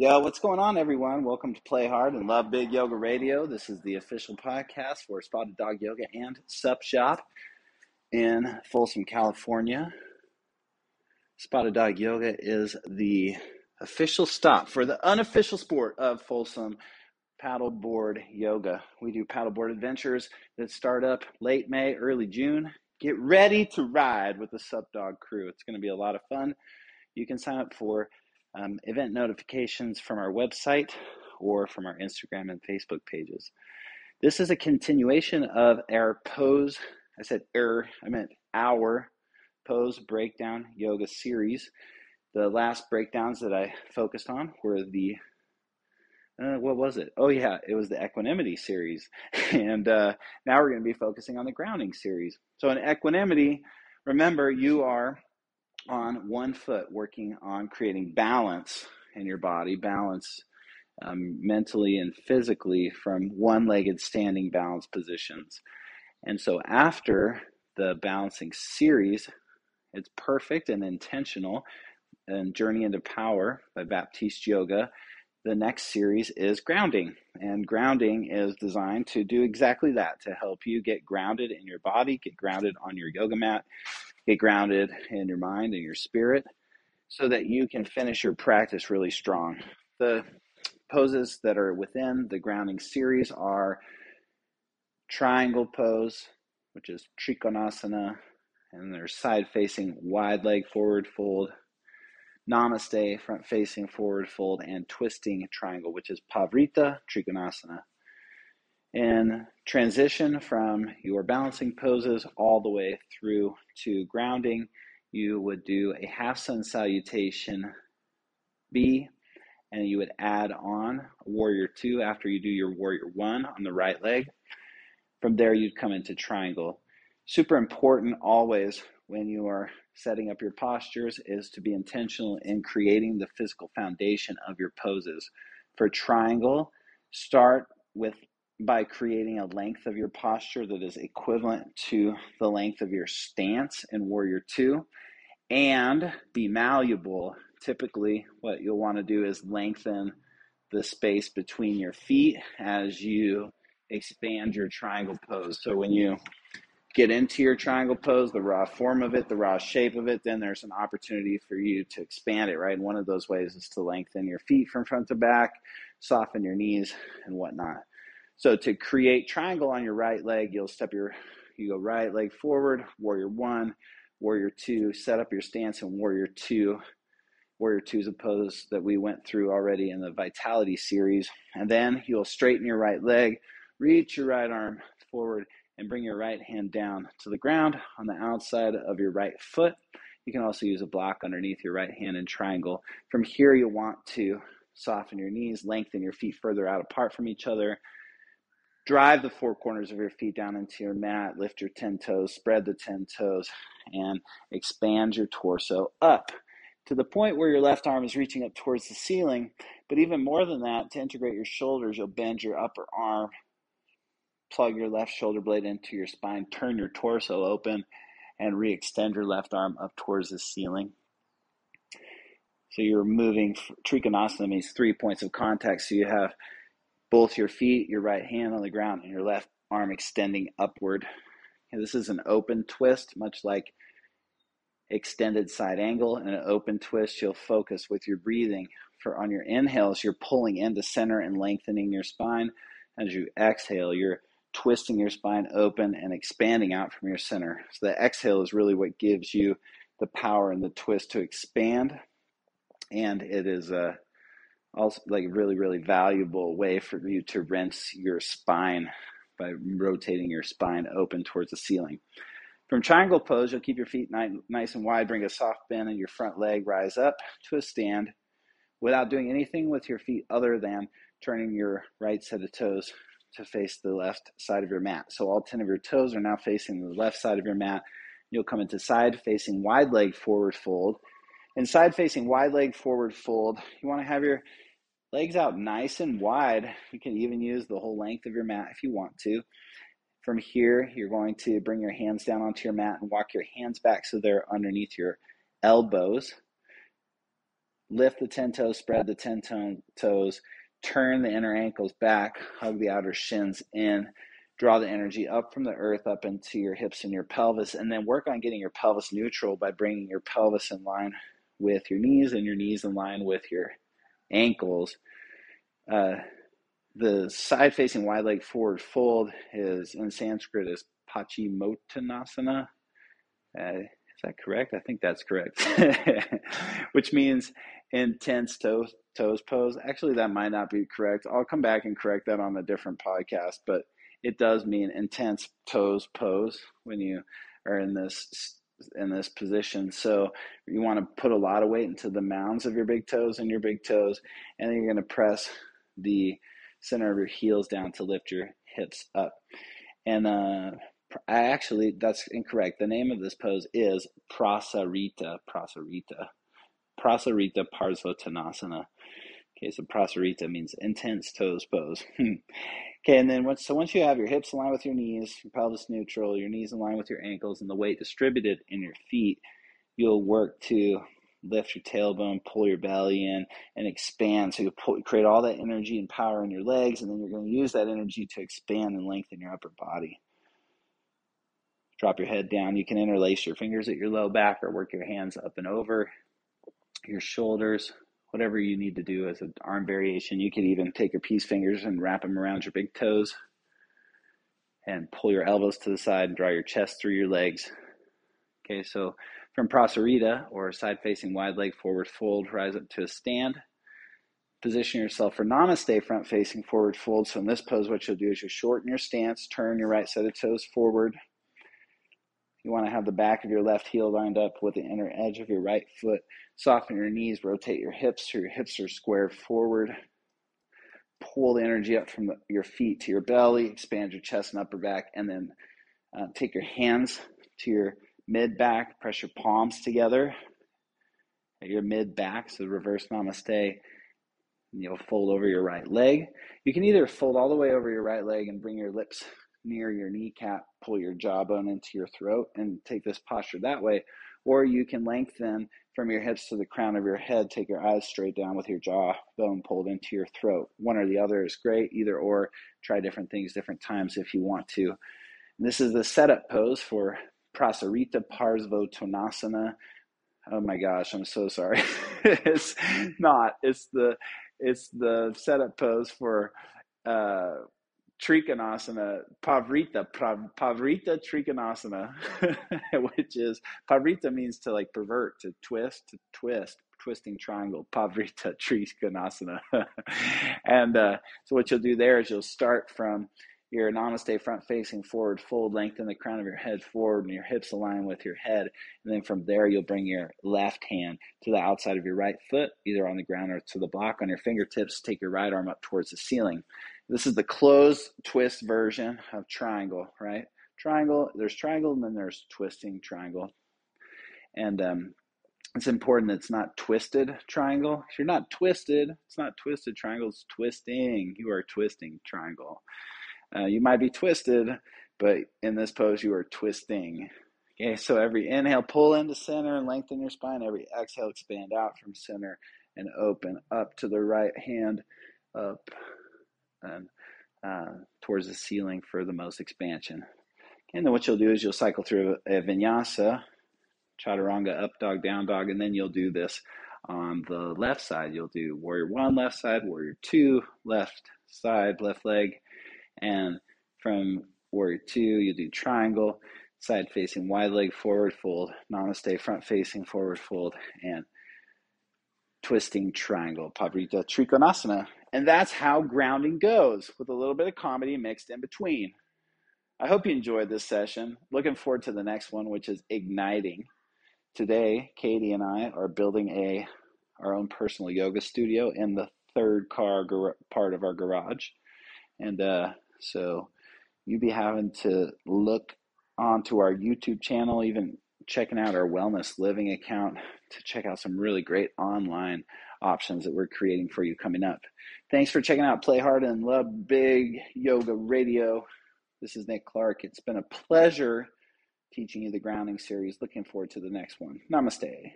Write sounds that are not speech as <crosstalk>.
Yo, what's going on, everyone? Welcome to Play Hard and Love Big Yoga Radio. This is the official podcast for Spotted Dog Yoga and Sup Shop in Folsom, California. Spotted Dog Yoga is the official stop for the unofficial sport of Folsom paddleboard yoga. We do paddleboard adventures that start up late May, early June. Get ready to ride with the Sup Dog crew. It's going to be a lot of fun. You can sign up for um, event notifications from our website or from our Instagram and Facebook pages. This is a continuation of our pose. I said er, I meant our pose breakdown yoga series. The last breakdowns that I focused on were the uh, what was it? Oh yeah, it was the equanimity series, <laughs> and uh, now we're going to be focusing on the grounding series. So in equanimity, remember you are on one foot, working on creating balance in your body, balance um, mentally and physically from one legged standing balance positions. And so after the balancing series, it's perfect and intentional. And Journey into Power by Baptiste Yoga. The next series is grounding. And grounding is designed to do exactly that to help you get grounded in your body, get grounded on your yoga mat, get grounded in your mind and your spirit so that you can finish your practice really strong. The poses that are within the grounding series are triangle pose, which is Trikonasana, and there's side facing wide leg forward fold, Namaste front facing forward fold, and twisting triangle, which is pavrita Trikonasana and transition from your balancing poses all the way through to grounding, you would do a half sun salutation B, and you would add on warrior two after you do your warrior one on the right leg. From there, you'd come into triangle. Super important always when you are setting up your postures is to be intentional in creating the physical foundation of your poses. For triangle, start with by creating a length of your posture that is equivalent to the length of your stance in Warrior 2 and be malleable. Typically, what you'll want to do is lengthen the space between your feet as you expand your triangle pose. So when you get into your triangle pose, the raw form of it, the raw shape of it, then there's an opportunity for you to expand it, right? And one of those ways is to lengthen your feet from front to back, soften your knees, and whatnot. So to create triangle on your right leg, you'll step your, you go right leg forward, warrior one, warrior two, set up your stance in warrior two. Warrior two is a pose that we went through already in the vitality series. And then you'll straighten your right leg, reach your right arm forward, and bring your right hand down to the ground on the outside of your right foot. You can also use a block underneath your right hand in triangle. From here, you'll want to soften your knees, lengthen your feet further out apart from each other, drive the four corners of your feet down into your mat, lift your 10 toes, spread the 10 toes, and expand your torso up to the point where your left arm is reaching up towards the ceiling. But even more than that, to integrate your shoulders, you'll bend your upper arm, plug your left shoulder blade into your spine, turn your torso open, and re extend your left arm up towards the ceiling. So you're moving, Trikonasana three points of contact. So you have both your feet, your right hand on the ground, and your left arm extending upward. And this is an open twist, much like extended side angle. And an open twist, you'll focus with your breathing. For on your inhales, you're pulling into center and lengthening your spine. As you exhale, you're twisting your spine open and expanding out from your center. So the exhale is really what gives you the power and the twist to expand. And it is a also like really really valuable way for you to rinse your spine by rotating your spine open towards the ceiling. From triangle pose you'll keep your feet nice and wide bring a soft bend in your front leg rise up to a stand without doing anything with your feet other than turning your right set of toes to face the left side of your mat. So all 10 of your toes are now facing the left side of your mat. You'll come into side facing wide leg forward fold and side facing wide leg forward fold, you want to have your legs out nice and wide. You can even use the whole length of your mat if you want to. From here, you're going to bring your hands down onto your mat and walk your hands back so they're underneath your elbows. lift the 10 toes, spread the 10 toes, turn the inner ankles back, hug the outer shins in, draw the energy up from the earth up into your hips and your pelvis, and then work on getting your pelvis neutral by bringing your pelvis in line with your knees and your knees in line with your ankles. Uh, the side facing wide leg forward fold is in Sanskrit is Paschimottanasana. Uh, is that correct? I think that's correct. <laughs> Which means intense toes toes pose. Actually, that might not be correct. I'll come back and correct that on a different podcast, but it does mean intense toes pose when you are in this in this position. So you want to put a lot of weight into the mounds of your big toes and your big toes, and then you're going to press the center of your heels down to lift your hips up. And uh, I actually, that's incorrect. The name of this pose is Prasarita. Prasarita. Prasarita Parsvottanasana. Okay, so Prasarita means intense toes pose. <laughs> okay, and then once so once you have your hips aligned with your knees, your pelvis neutral, your knees line with your ankles, and the weight distributed in your feet, you'll work to lift your tailbone, pull your belly in, and expand. So you pull, create all that energy and power in your legs, and then you're going to use that energy to expand and lengthen your upper body. Drop your head down. You can interlace your fingers at your low back or work your hands up and over your shoulders, whatever you need to do as an arm variation. You could even take your peace fingers and wrap them around your big toes and pull your elbows to the side and draw your chest through your legs. Okay, so from Prasarita or side facing wide leg forward fold, rise up to a stand. Position yourself for Namaste, front facing forward fold. So in this pose, what you'll do is you shorten your stance, turn your right set of toes forward. You want to have the back of your left heel lined up with the inner edge of your right foot. Soften your knees, rotate your hips so your hips are squared forward. Pull the energy up from the, your feet to your belly, expand your chest and upper back, and then uh, take your hands to your mid back, press your palms together at your mid back, so reverse namaste. You'll fold over your right leg. You can either fold all the way over your right leg and bring your lips near your kneecap, pull your jawbone into your throat, and take this posture that way. Or you can lengthen from your hips to the crown of your head, take your eyes straight down with your jawbone pulled into your throat. One or the other is great, either or. Try different things different times if you want to. And this is the setup pose for Prasarita Parsvottanasana. Oh my gosh, I'm so sorry. <laughs> it's not. It's the it's the setup pose for uh, Trikonasana, Pavrita, Pavrita Trikonasana, <laughs> which is Pavrita means to like pervert, to twist, to twist, twisting triangle, Pavrita <laughs> Trikonasana. <laughs> and uh, so what you'll do there is you'll start from your namaste front facing forward fold, lengthen the crown of your head forward and your hips align with your head. And then from there, you'll bring your left hand to the outside of your right foot, either on the ground or to the block on your fingertips. Take your right arm up towards the ceiling. This is the closed twist version of triangle, right? Triangle, there's triangle and then there's twisting triangle. And um, it's important that it's not twisted triangle. If you're not twisted, it's not twisted triangle, it's twisting. You are twisting triangle. Uh, you might be twisted, but in this pose, you are twisting. Okay, so every inhale, pull into center and lengthen your spine. Every exhale, expand out from center and open up to the right hand, up and uh, towards the ceiling for the most expansion. And then what you'll do is you'll cycle through a vinyasa, chaturanga, up dog, down dog, and then you'll do this on the left side. You'll do warrior one, left side, warrior two, left side, left leg, and from warrior two, you do triangle, side facing wide leg forward fold, namaste front facing forward fold, and twisting triangle, Pavrita Trikonasana. And that's how grounding goes, with a little bit of comedy mixed in between. I hope you enjoyed this session. Looking forward to the next one, which is igniting. Today, Katie and I are building a our own personal yoga studio in the third car gar- part of our garage, and uh, so you'd be having to look onto our YouTube channel, even checking out our wellness living account to check out some really great online options that we're creating for you coming up. Thanks for checking out Play Hard and Love Big Yoga Radio. This is Nick Clark. It's been a pleasure teaching you the grounding series. Looking forward to the next one. Namaste.